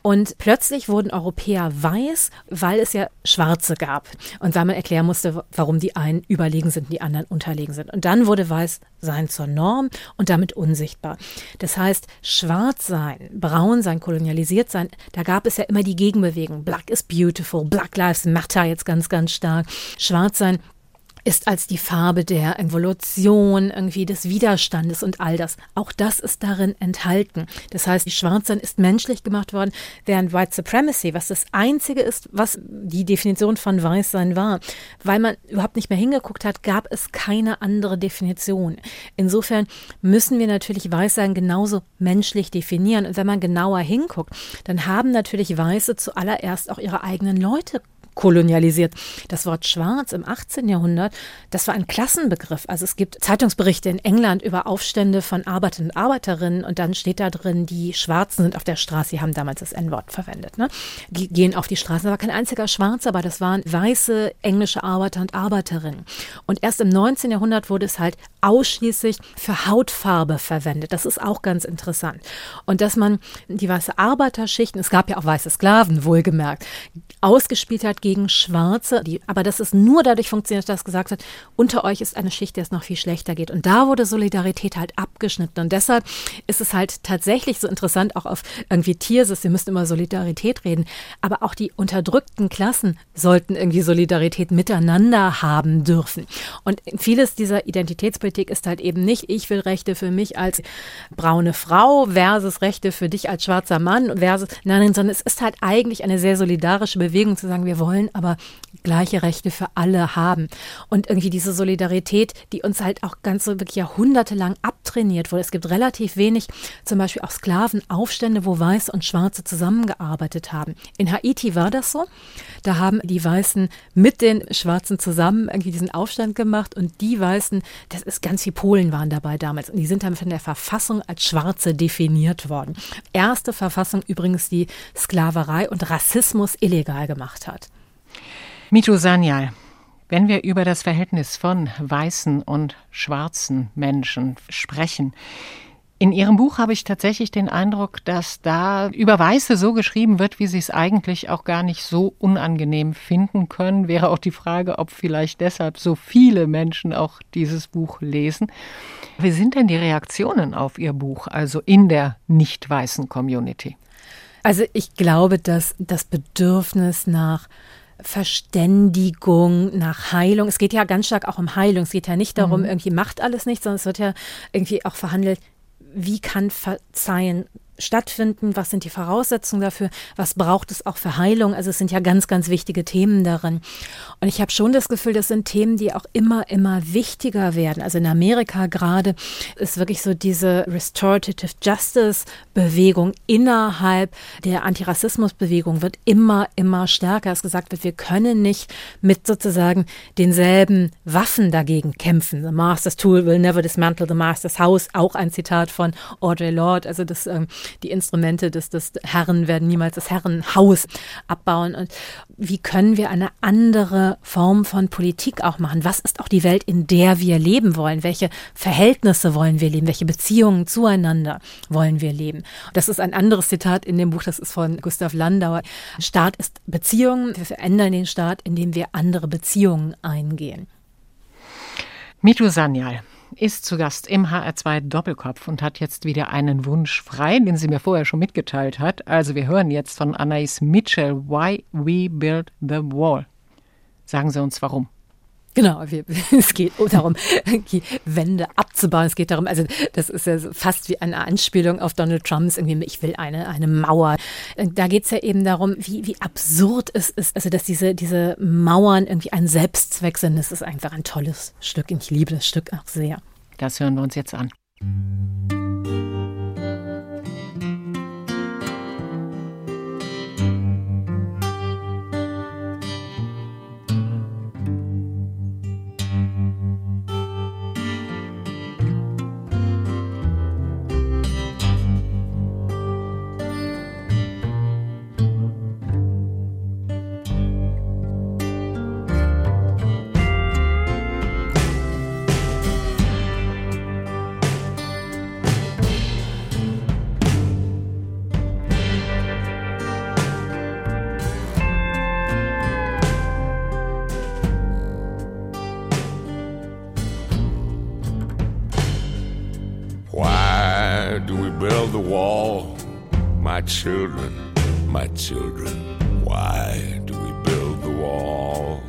Und plötzlich wurden Europäer weiß, weil es ja Schwarze gab und weil man erklären musste, warum die einen überlegen sind und die anderen unterlegen sind. Und dann wurde weiß sein zur Norm und damit unsichtbar. Das heißt, schwarz sein, braun sein, kolonialisiert sein, da gab es ja immer die Gegenbewegung. Black is beautiful, Black Lives Matter jetzt ganz, ganz stark. Schwarz sein ist als die Farbe der Evolution, irgendwie des Widerstandes und all das. Auch das ist darin enthalten. Das heißt, die Schwarzsein ist menschlich gemacht worden, während White Supremacy, was das Einzige ist, was die Definition von Weißsein war, weil man überhaupt nicht mehr hingeguckt hat, gab es keine andere Definition. Insofern müssen wir natürlich Weißsein genauso menschlich definieren. Und wenn man genauer hinguckt, dann haben natürlich Weiße zuallererst auch ihre eigenen Leute kolonialisiert. Das Wort schwarz im 18. Jahrhundert, das war ein Klassenbegriff. Also es gibt Zeitungsberichte in England über Aufstände von Arbeitern und Arbeiterinnen und dann steht da drin, die Schwarzen sind auf der Straße, sie haben damals das N-Wort verwendet. Ne? Die gehen auf die Straße. Da war kein einziger Schwarzer, aber das waren weiße englische Arbeiter und Arbeiterinnen. Und erst im 19. Jahrhundert wurde es halt ausschließlich für Hautfarbe verwendet. Das ist auch ganz interessant. Und dass man die weiße Arbeiterschichten, es gab ja auch weiße Sklaven, wohlgemerkt, ausgespielt hat gegen Schwarze. Die, aber das ist nur dadurch funktioniert, dass gesagt hat, unter euch ist eine Schicht, der es noch viel schlechter geht. Und da wurde Solidarität halt abgeschnitten. Und deshalb ist es halt tatsächlich so interessant, auch auf irgendwie Tiersis, wir müssen immer Solidarität reden, aber auch die unterdrückten Klassen sollten irgendwie Solidarität miteinander haben dürfen. Und vieles dieser Identitätspolitik ist halt eben nicht, ich will Rechte für mich als braune Frau versus Rechte für dich als schwarzer Mann versus, nein, sondern es ist halt eigentlich eine sehr solidarische Bewegung zu sagen, wir wollen wollen aber gleiche Rechte für alle haben. Und irgendwie diese Solidarität, die uns halt auch ganz so wirklich jahrhundertelang abtrainiert wurde. Es gibt relativ wenig, zum Beispiel auch Sklavenaufstände, wo Weiße und Schwarze zusammengearbeitet haben. In Haiti war das so. Da haben die Weißen mit den Schwarzen zusammen irgendwie diesen Aufstand gemacht und die Weißen, das ist ganz wie Polen waren dabei damals. Und die sind dann von der Verfassung als Schwarze definiert worden. Erste Verfassung übrigens, die Sklaverei und Rassismus illegal gemacht hat. Mito Sanyal, wenn wir über das Verhältnis von weißen und schwarzen Menschen sprechen, in Ihrem Buch habe ich tatsächlich den Eindruck, dass da über Weiße so geschrieben wird, wie Sie es eigentlich auch gar nicht so unangenehm finden können. Wäre auch die Frage, ob vielleicht deshalb so viele Menschen auch dieses Buch lesen. Wie sind denn die Reaktionen auf Ihr Buch, also in der nicht weißen Community? Also ich glaube, dass das Bedürfnis nach Verständigung, nach Heilung. Es geht ja ganz stark auch um Heilung. Es geht ja nicht darum, mhm. irgendwie macht alles nicht, sondern es wird ja irgendwie auch verhandelt, wie kann Verzeihen stattfinden? Was sind die Voraussetzungen dafür? Was braucht es auch für Heilung? Also es sind ja ganz, ganz wichtige Themen darin. Und ich habe schon das Gefühl, das sind Themen, die auch immer, immer wichtiger werden. Also in Amerika gerade ist wirklich so diese Restorative Justice Bewegung innerhalb der Antirassismus-Bewegung wird immer, immer stärker. Es gesagt wird, wir können nicht mit sozusagen denselben Waffen dagegen kämpfen. The Master's Tool will never dismantle the Master's House. Auch ein Zitat von Audre Lorde. Also das ähm, die Instrumente des, des Herren werden niemals das Herrenhaus abbauen. Und wie können wir eine andere Form von Politik auch machen? Was ist auch die Welt, in der wir leben wollen? Welche Verhältnisse wollen wir leben? Welche Beziehungen zueinander wollen wir leben? Das ist ein anderes Zitat in dem Buch, das ist von Gustav Landauer. Staat ist Beziehungen. Wir verändern den Staat, indem wir andere Beziehungen eingehen. Mitu Sanyal, ist zu Gast im HR2 Doppelkopf und hat jetzt wieder einen Wunsch frei, den sie mir vorher schon mitgeteilt hat. Also wir hören jetzt von Anais Mitchell Why We Build the Wall. Sagen Sie uns warum. Genau, [laughs] es geht darum, die Wände abzubauen. Es geht darum, also das ist ja fast wie eine Anspielung auf Donald Trumps, irgendwie, ich will eine, eine Mauer. Da geht es ja eben darum, wie, wie absurd es ist, also dass diese, diese Mauern irgendwie ein Selbstzweck sind. Das ist einfach ein tolles Stück. Ich liebe das Stück auch sehr. Das hören wir uns jetzt an. Build the wall? My children, my children, why do we build the wall?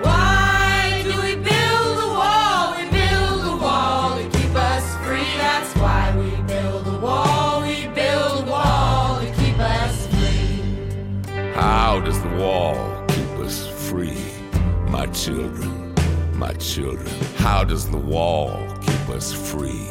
Why do we build a wall? We build a wall to keep us free. That's why we build a wall. We build a wall to keep us free. How does the wall keep us free? My children, my children, how does the wall us free?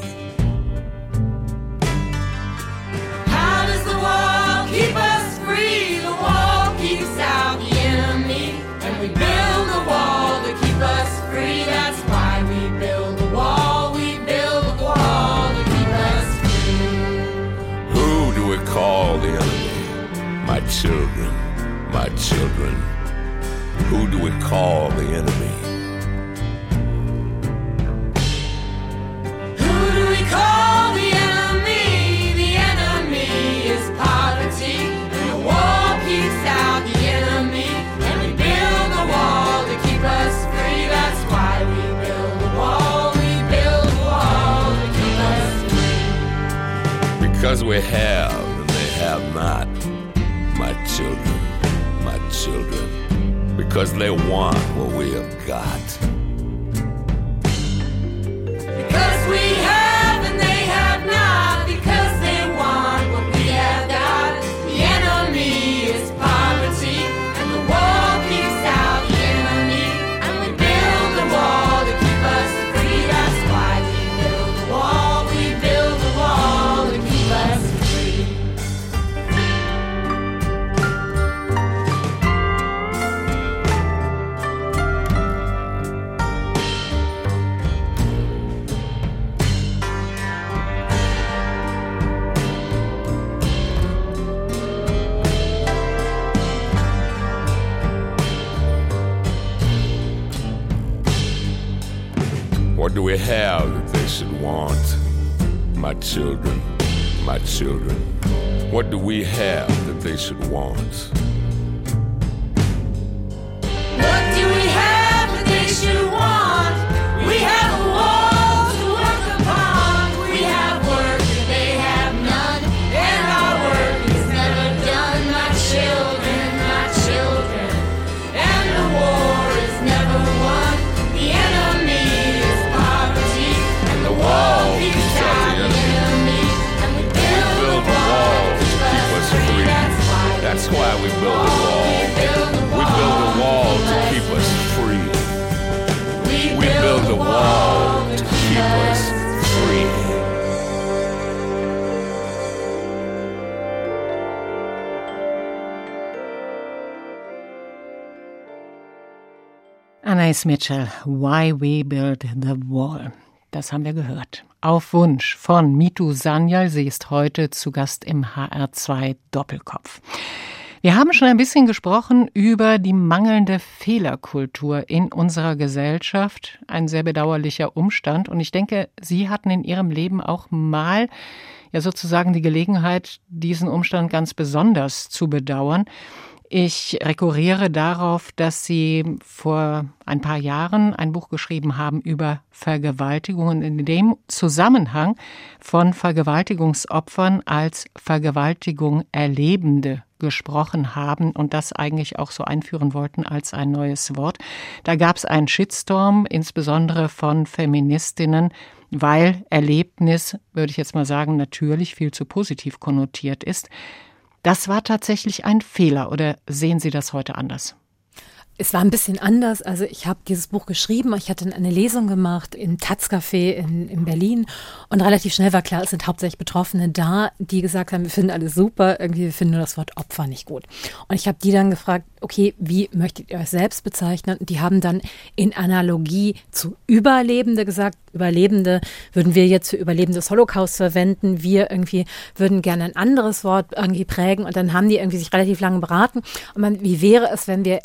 How does the wall keep us free? The wall keeps out the enemy. And we build a wall to keep us free. That's why we build a wall. We build a wall to keep us free. Who do we call the enemy? My children, my children. Who do we call the enemy? We have and they have not. My children, my children. Because they want what we have got. Children, my children. What do we have that they should want? Anais Mitchell, Why We Build the Wall. Das haben wir gehört. Auf Wunsch von Mitu Sanyal. Sie ist heute zu Gast im HR2 Doppelkopf. Wir haben schon ein bisschen gesprochen über die mangelnde Fehlerkultur in unserer Gesellschaft. Ein sehr bedauerlicher Umstand. Und ich denke, Sie hatten in Ihrem Leben auch mal ja sozusagen die Gelegenheit, diesen Umstand ganz besonders zu bedauern. Ich rekurriere darauf, dass Sie vor ein paar Jahren ein Buch geschrieben haben über Vergewaltigungen, in dem Zusammenhang von Vergewaltigungsopfern als Vergewaltigung Erlebende gesprochen haben und das eigentlich auch so einführen wollten als ein neues Wort. Da gab es einen Shitstorm, insbesondere von Feministinnen, weil Erlebnis, würde ich jetzt mal sagen, natürlich viel zu positiv konnotiert ist. Das war tatsächlich ein Fehler oder sehen Sie das heute anders? Es war ein bisschen anders. Also ich habe dieses Buch geschrieben. Ich hatte eine Lesung gemacht im Taz-Café in, in Berlin und relativ schnell war klar, es sind hauptsächlich Betroffene da, die gesagt haben, wir finden alles super, irgendwie wir finden nur das Wort Opfer nicht gut. Und ich habe die dann gefragt, okay, wie möchtet ihr euch selbst bezeichnen? Und die haben dann in Analogie zu Überlebende gesagt, Überlebende würden wir jetzt für Überlebende des Holocaust verwenden. Wir irgendwie würden gerne ein anderes Wort irgendwie prägen. Und dann haben die irgendwie sich relativ lange beraten. Und man, wie wäre es, wenn wir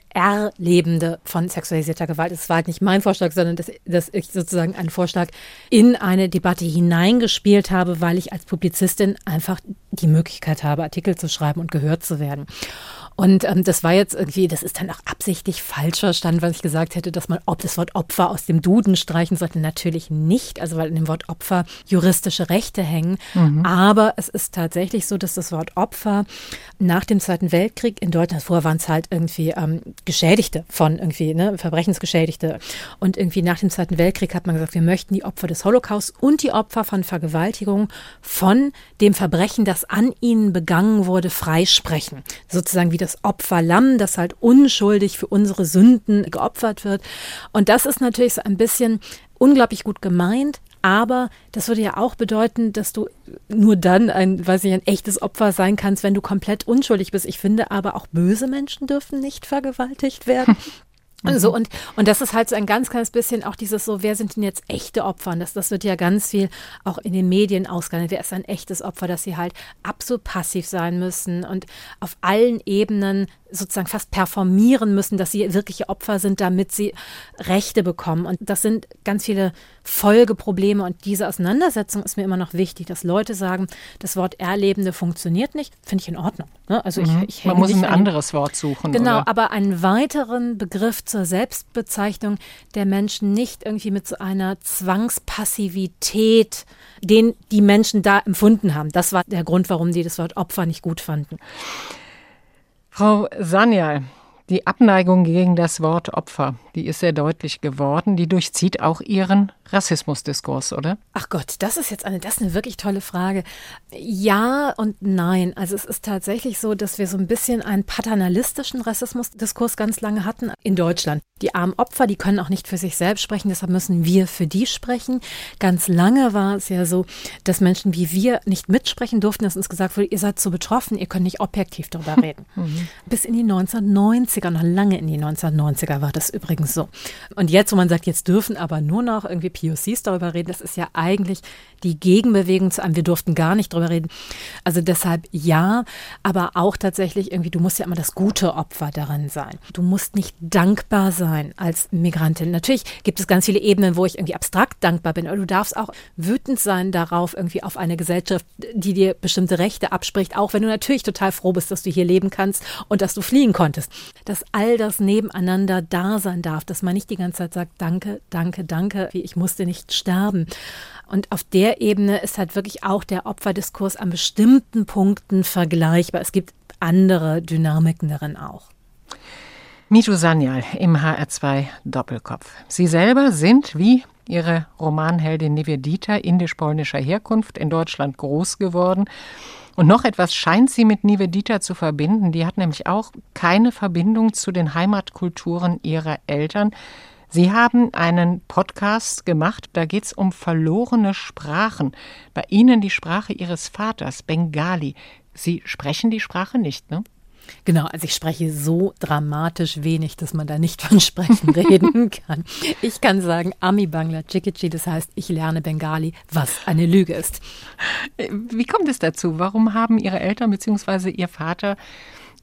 Erlebende von sexualisierter Gewalt, das war halt nicht mein Vorschlag, sondern dass, dass ich sozusagen einen Vorschlag in eine Debatte hineingespielt habe, weil ich als Publizistin einfach die Möglichkeit habe, Artikel zu schreiben und gehört zu werden. Und ähm, das war jetzt irgendwie, das ist dann auch absichtlich falsch verstanden, was ich gesagt hätte, dass man ob das Wort Opfer aus dem Duden streichen sollte. Natürlich nicht, also weil in dem Wort Opfer juristische Rechte hängen. Aber es ist tatsächlich so, dass das Wort Opfer nach dem Zweiten Weltkrieg in Deutschland, vorher waren es halt irgendwie ähm, Geschädigte von irgendwie, ne, Verbrechensgeschädigte. Und irgendwie nach dem Zweiten Weltkrieg hat man gesagt, wir möchten die Opfer des Holocaust und die Opfer von Vergewaltigung von dem Verbrechen, das an ihnen begangen wurde, freisprechen. Sozusagen wie das Opferlamm, das halt unschuldig für unsere Sünden geopfert wird. Und das ist natürlich so ein bisschen unglaublich gut gemeint. Aber das würde ja auch bedeuten, dass du nur dann ein, weiß ich, ein echtes Opfer sein kannst, wenn du komplett unschuldig bist. Ich finde aber auch böse Menschen dürfen nicht vergewaltigt werden. [laughs] So, und, und das ist halt so ein ganz kleines bisschen auch dieses so, wer sind denn jetzt echte Opfer? Und das, das wird ja ganz viel auch in den Medien ausgehandelt. Wer ist ein echtes Opfer, dass sie halt absolut passiv sein müssen und auf allen Ebenen sozusagen fast performieren müssen, dass sie wirkliche Opfer sind, damit sie Rechte bekommen. Und das sind ganz viele Folgeprobleme. Und diese Auseinandersetzung ist mir immer noch wichtig, dass Leute sagen, das Wort Erlebende funktioniert nicht. Finde ich in Ordnung. Ne? Also ich, ich Man muss ein an- anderes Wort suchen. Genau, oder? aber einen weiteren Begriff zur Selbstbezeichnung der Menschen nicht irgendwie mit so einer Zwangspassivität, den die Menschen da empfunden haben. Das war der Grund, warum die das Wort Opfer nicht gut fanden. Frau Sanyal, die Abneigung gegen das Wort Opfer, die ist sehr deutlich geworden. Die durchzieht auch Ihren Rassismusdiskurs, oder? Ach Gott, das ist jetzt eine, das ist eine wirklich tolle Frage. Ja und nein. Also es ist tatsächlich so, dass wir so ein bisschen einen paternalistischen Rassismusdiskurs ganz lange hatten in Deutschland. Die armen Opfer, die können auch nicht für sich selbst sprechen, deshalb müssen wir für die sprechen. Ganz lange war es ja so, dass Menschen wie wir nicht mitsprechen durften, dass uns gesagt wurde, ihr seid so betroffen, ihr könnt nicht objektiv darüber [laughs] reden. Bis in die 1990er, noch lange in die 1990er war das übrigens so. Und jetzt, wo man sagt, jetzt dürfen aber nur noch irgendwie POCs darüber reden, das ist ja eigentlich die Gegenbewegung zu einem, wir durften gar nicht darüber reden. Also deshalb ja, aber auch tatsächlich irgendwie, du musst ja immer das gute Opfer darin sein. Du musst nicht dankbar sein als Migrantin. Natürlich gibt es ganz viele Ebenen, wo ich irgendwie abstrakt dankbar bin, aber du darfst auch wütend sein darauf, irgendwie auf eine Gesellschaft, die dir bestimmte Rechte abspricht, auch wenn du natürlich total froh bist, dass du hier leben kannst und dass du fliehen konntest. Dass all das nebeneinander da sein darf, dass man nicht die ganze Zeit sagt, danke, danke, danke, ich musste nicht sterben. Und auf der Ebene ist halt wirklich auch der Opferdiskurs an bestimmten Punkten vergleichbar. Es gibt andere Dynamiken darin auch. Mitu Sanyal im HR2 Doppelkopf. Sie selber sind wie ihre Romanheldin Nivedita indisch-polnischer Herkunft in Deutschland groß geworden. Und noch etwas scheint sie mit Nivedita zu verbinden. Die hat nämlich auch keine Verbindung zu den Heimatkulturen ihrer Eltern. Sie haben einen Podcast gemacht, da geht es um verlorene Sprachen. Bei Ihnen die Sprache Ihres Vaters, Bengali. Sie sprechen die Sprache nicht, ne? Genau, also ich spreche so dramatisch wenig, dass man da nicht von [laughs] Sprechen reden kann. Ich kann sagen, Ami Bangla Chikichi, das heißt, ich lerne Bengali, was eine Lüge ist. Wie kommt es dazu? Warum haben Ihre Eltern bzw. Ihr Vater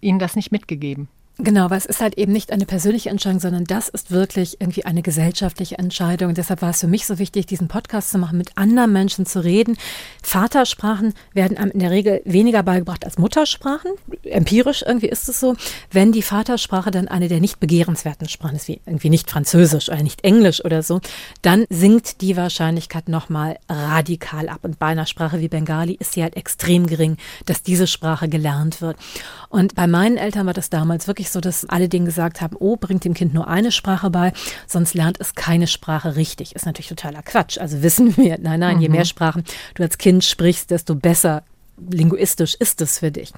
Ihnen das nicht mitgegeben? Genau, weil es ist halt eben nicht eine persönliche Entscheidung, sondern das ist wirklich irgendwie eine gesellschaftliche Entscheidung. Und deshalb war es für mich so wichtig, diesen Podcast zu machen, mit anderen Menschen zu reden. Vatersprachen werden einem in der Regel weniger beigebracht als Muttersprachen. Empirisch irgendwie ist es so. Wenn die Vatersprache dann eine der nicht begehrenswerten Sprachen ist, wie irgendwie nicht Französisch oder nicht Englisch oder so, dann sinkt die Wahrscheinlichkeit nochmal radikal ab. Und bei einer Sprache wie Bengali ist sie halt extrem gering, dass diese Sprache gelernt wird. Und bei meinen Eltern war das damals wirklich so, dass alle denen gesagt haben, oh, bringt dem Kind nur eine Sprache bei, sonst lernt es keine Sprache richtig. Ist natürlich totaler Quatsch. Also wissen wir, nein, nein, je mehr Sprachen du als Kind sprichst, desto besser linguistisch ist es für dich.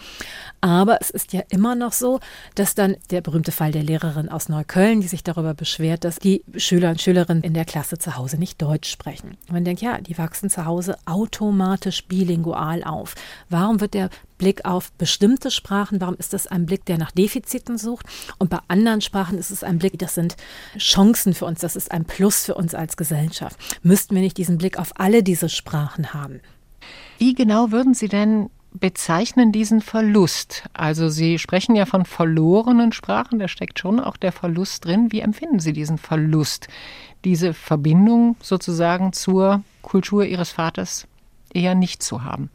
Aber es ist ja immer noch so, dass dann der berühmte Fall der Lehrerin aus Neukölln, die sich darüber beschwert, dass die Schüler und Schülerinnen in der Klasse zu Hause nicht Deutsch sprechen. Man denkt, ja, die wachsen zu Hause automatisch bilingual auf. Warum wird der Blick auf bestimmte Sprachen, warum ist das ein Blick, der nach Defiziten sucht? Und bei anderen Sprachen ist es ein Blick, das sind Chancen für uns, das ist ein Plus für uns als Gesellschaft. Müssten wir nicht diesen Blick auf alle diese Sprachen haben? Wie genau würden Sie denn bezeichnen diesen Verlust? Also Sie sprechen ja von verlorenen Sprachen, da steckt schon auch der Verlust drin. Wie empfinden Sie diesen Verlust, diese Verbindung sozusagen zur Kultur Ihres Vaters eher nicht zu haben?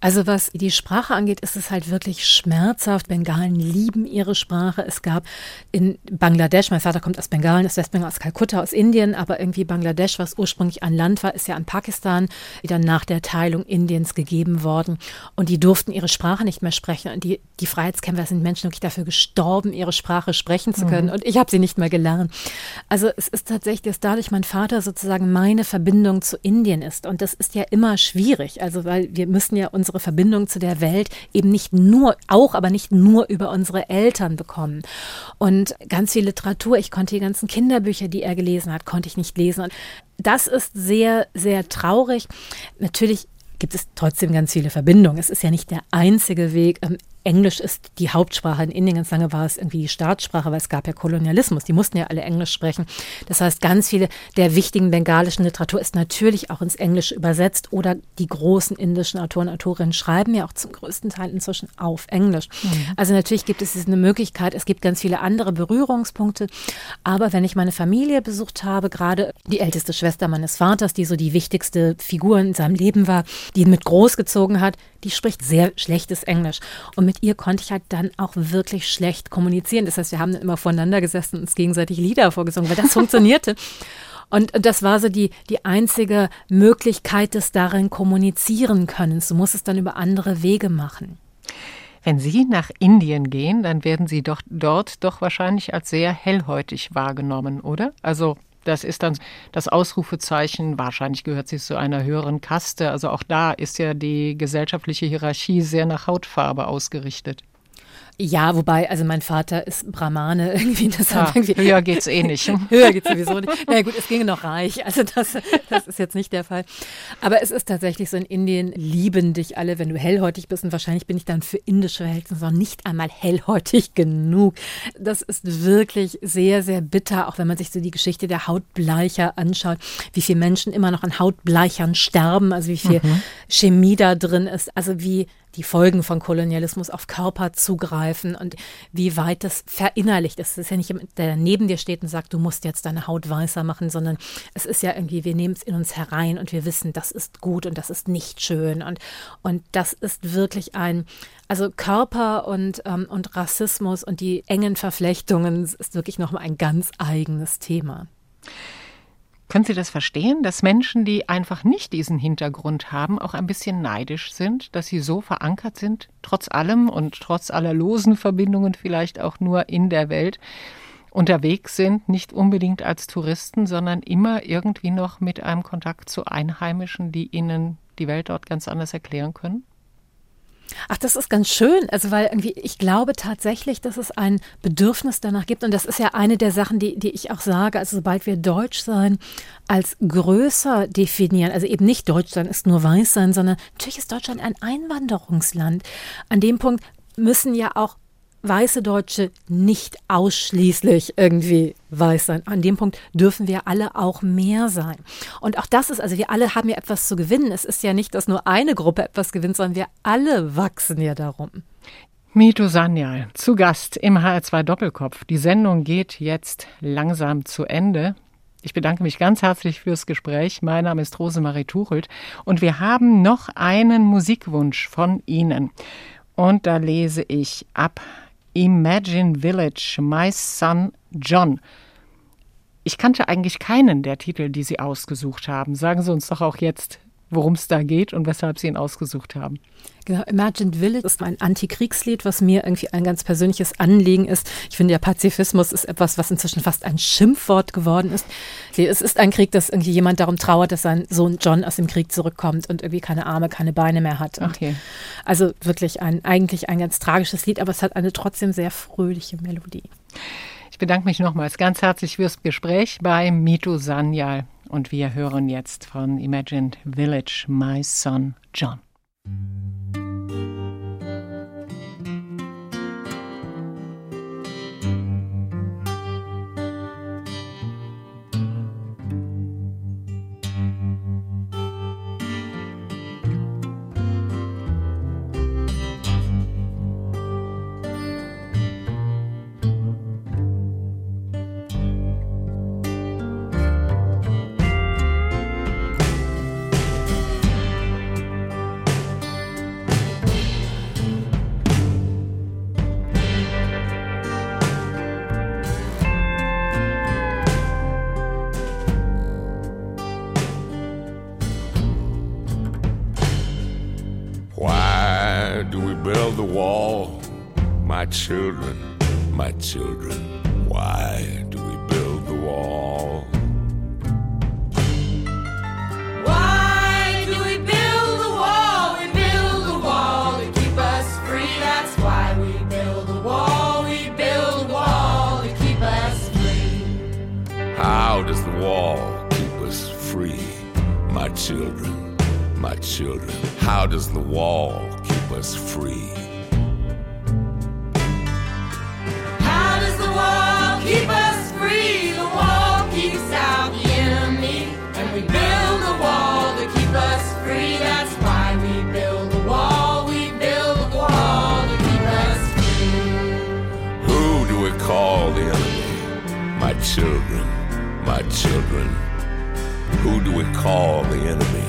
Also was die Sprache angeht, ist es halt wirklich schmerzhaft. Bengalen lieben ihre Sprache. Es gab in Bangladesch, mein Vater kommt aus Bengalen, ist Westbengal aus Kalkutta, aus Indien, aber irgendwie Bangladesch, was ursprünglich ein Land war, ist ja an Pakistan wieder nach der Teilung Indiens gegeben worden. Und die durften ihre Sprache nicht mehr sprechen. Und die, die Freiheitskämpfer sind Menschen wirklich dafür gestorben, ihre Sprache sprechen zu können. Und ich habe sie nicht mehr gelernt. Also es ist tatsächlich, dass dadurch mein Vater sozusagen meine Verbindung zu Indien ist. Und das ist ja immer schwierig. Also weil wir müssen ja unsere Verbindung zu der Welt eben nicht nur, auch, aber nicht nur über unsere Eltern bekommen. Und ganz viel Literatur, ich konnte die ganzen Kinderbücher, die er gelesen hat, konnte ich nicht lesen. Und das ist sehr, sehr traurig. Natürlich gibt es trotzdem ganz viele Verbindungen. Es ist ja nicht der einzige Weg. Englisch ist die Hauptsprache. In Indien ganz lange war es irgendwie die Staatssprache, weil es gab ja Kolonialismus. Die mussten ja alle Englisch sprechen. Das heißt, ganz viele der wichtigen bengalischen Literatur ist natürlich auch ins Englische übersetzt oder die großen indischen Autoren und Autorinnen schreiben ja auch zum größten Teil inzwischen auf Englisch. Also natürlich gibt es eine Möglichkeit. Es gibt ganz viele andere Berührungspunkte. Aber wenn ich meine Familie besucht habe, gerade die älteste Schwester meines Vaters, die so die wichtigste Figur in seinem Leben war, die ihn mit großgezogen hat, die spricht sehr schlechtes Englisch. Und mit ihr konnte ich halt dann auch wirklich schlecht kommunizieren. Das heißt, wir haben immer voneinander gesessen und uns gegenseitig Lieder vorgesungen, weil das [laughs] funktionierte. Und das war so die, die einzige Möglichkeit des darin kommunizieren können. Du musst es dann über andere Wege machen. Wenn Sie nach Indien gehen, dann werden Sie doch dort doch wahrscheinlich als sehr hellhäutig wahrgenommen, oder? Also das ist dann das Ausrufezeichen. Wahrscheinlich gehört sie zu einer höheren Kaste. Also auch da ist ja die gesellschaftliche Hierarchie sehr nach Hautfarbe ausgerichtet. Ja, wobei, also mein Vater ist Brahmane [laughs] irgendwie. Das Ja, hat irgendwie höher geht's eh nicht. [laughs] Höher geht's sowieso nicht. Na ja, gut, es ginge noch reich. Also das, das ist jetzt nicht der Fall. Aber es ist tatsächlich so, in Indien lieben dich alle, wenn du hellhäutig bist. Und wahrscheinlich bin ich dann für indische Verhältnisse noch nicht einmal hellhäutig genug. Das ist wirklich sehr, sehr bitter, auch wenn man sich so die Geschichte der Hautbleicher anschaut, wie viele Menschen immer noch an Hautbleichern sterben, also wie viel Chemie da drin ist, also wie die Folgen von Kolonialismus auf Körper zugreifen und wie weit das verinnerlicht ist. Es ist ja nicht der neben dir steht und sagt, du musst jetzt deine Haut weißer machen, sondern es ist ja irgendwie, wir nehmen es in uns herein und wir wissen, das ist gut und das ist nicht schön. Und, und das ist wirklich ein, also Körper und, ähm, und Rassismus und die engen Verflechtungen ist wirklich nochmal ein ganz eigenes Thema. Können Sie das verstehen, dass Menschen, die einfach nicht diesen Hintergrund haben, auch ein bisschen neidisch sind, dass sie so verankert sind, trotz allem und trotz aller losen Verbindungen vielleicht auch nur in der Welt unterwegs sind, nicht unbedingt als Touristen, sondern immer irgendwie noch mit einem Kontakt zu Einheimischen, die ihnen die Welt dort ganz anders erklären können? Ach, das ist ganz schön. Also, weil irgendwie, ich glaube tatsächlich, dass es ein Bedürfnis danach gibt. Und das ist ja eine der Sachen, die, die ich auch sage. Also, sobald wir Deutsch sein als größer definieren, also eben nicht Deutsch sein ist nur weiß sein, sondern natürlich ist Deutschland ein Einwanderungsland. An dem Punkt müssen ja auch weiße Deutsche nicht ausschließlich irgendwie weiß sein. An dem Punkt dürfen wir alle auch mehr sein. Und auch das ist, also wir alle haben ja etwas zu gewinnen. Es ist ja nicht, dass nur eine Gruppe etwas gewinnt, sondern wir alle wachsen ja darum. Mito Sanyal, zu Gast im HR2 Doppelkopf. Die Sendung geht jetzt langsam zu Ende. Ich bedanke mich ganz herzlich fürs Gespräch. Mein Name ist Rosemarie Tuchelt und wir haben noch einen Musikwunsch von Ihnen. Und da lese ich ab Imagine Village, My Son John. Ich kannte eigentlich keinen der Titel, die Sie ausgesucht haben. Sagen Sie uns doch auch jetzt, worum es da geht und weshalb Sie ihn ausgesucht haben. Genau, Imagined Village ist ein Antikriegslied, was mir irgendwie ein ganz persönliches Anliegen ist. Ich finde, der Pazifismus ist etwas, was inzwischen fast ein Schimpfwort geworden ist. Es ist ein Krieg, dass irgendwie jemand darum trauert, dass sein Sohn John aus dem Krieg zurückkommt und irgendwie keine Arme, keine Beine mehr hat. Okay. Also wirklich ein, eigentlich ein ganz tragisches Lied, aber es hat eine trotzdem sehr fröhliche Melodie. Ich bedanke mich nochmals ganz herzlich fürs Gespräch bei Mito Sanyal. Und wir hören jetzt von Imagined Village, My Son John. Children, my children, why do we build the wall? Why do we build the wall? We build the wall to keep us free. That's why we build the wall. We build the wall to keep us free. How does the wall keep us free? My children, my children, how does the wall keep us free? Children. Who do we call the enemy?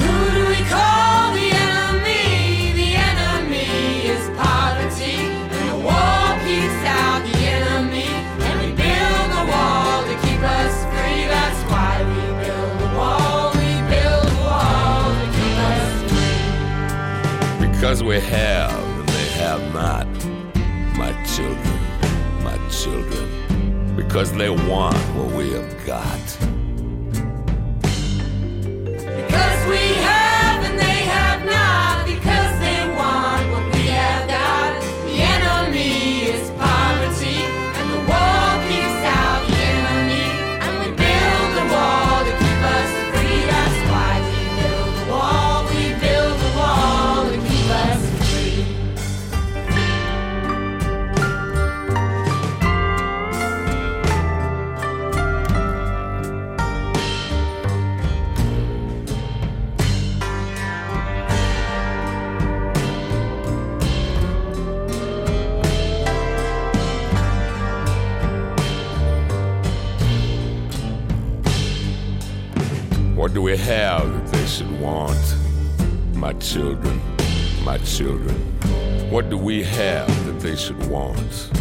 Who do we call the enemy? The enemy is poverty. And the wall keeps out the enemy. And we build the wall to keep us free. That's why we build the wall. We build the wall to keep us free. Because we have Because they want what we have children. What do we have that they should want?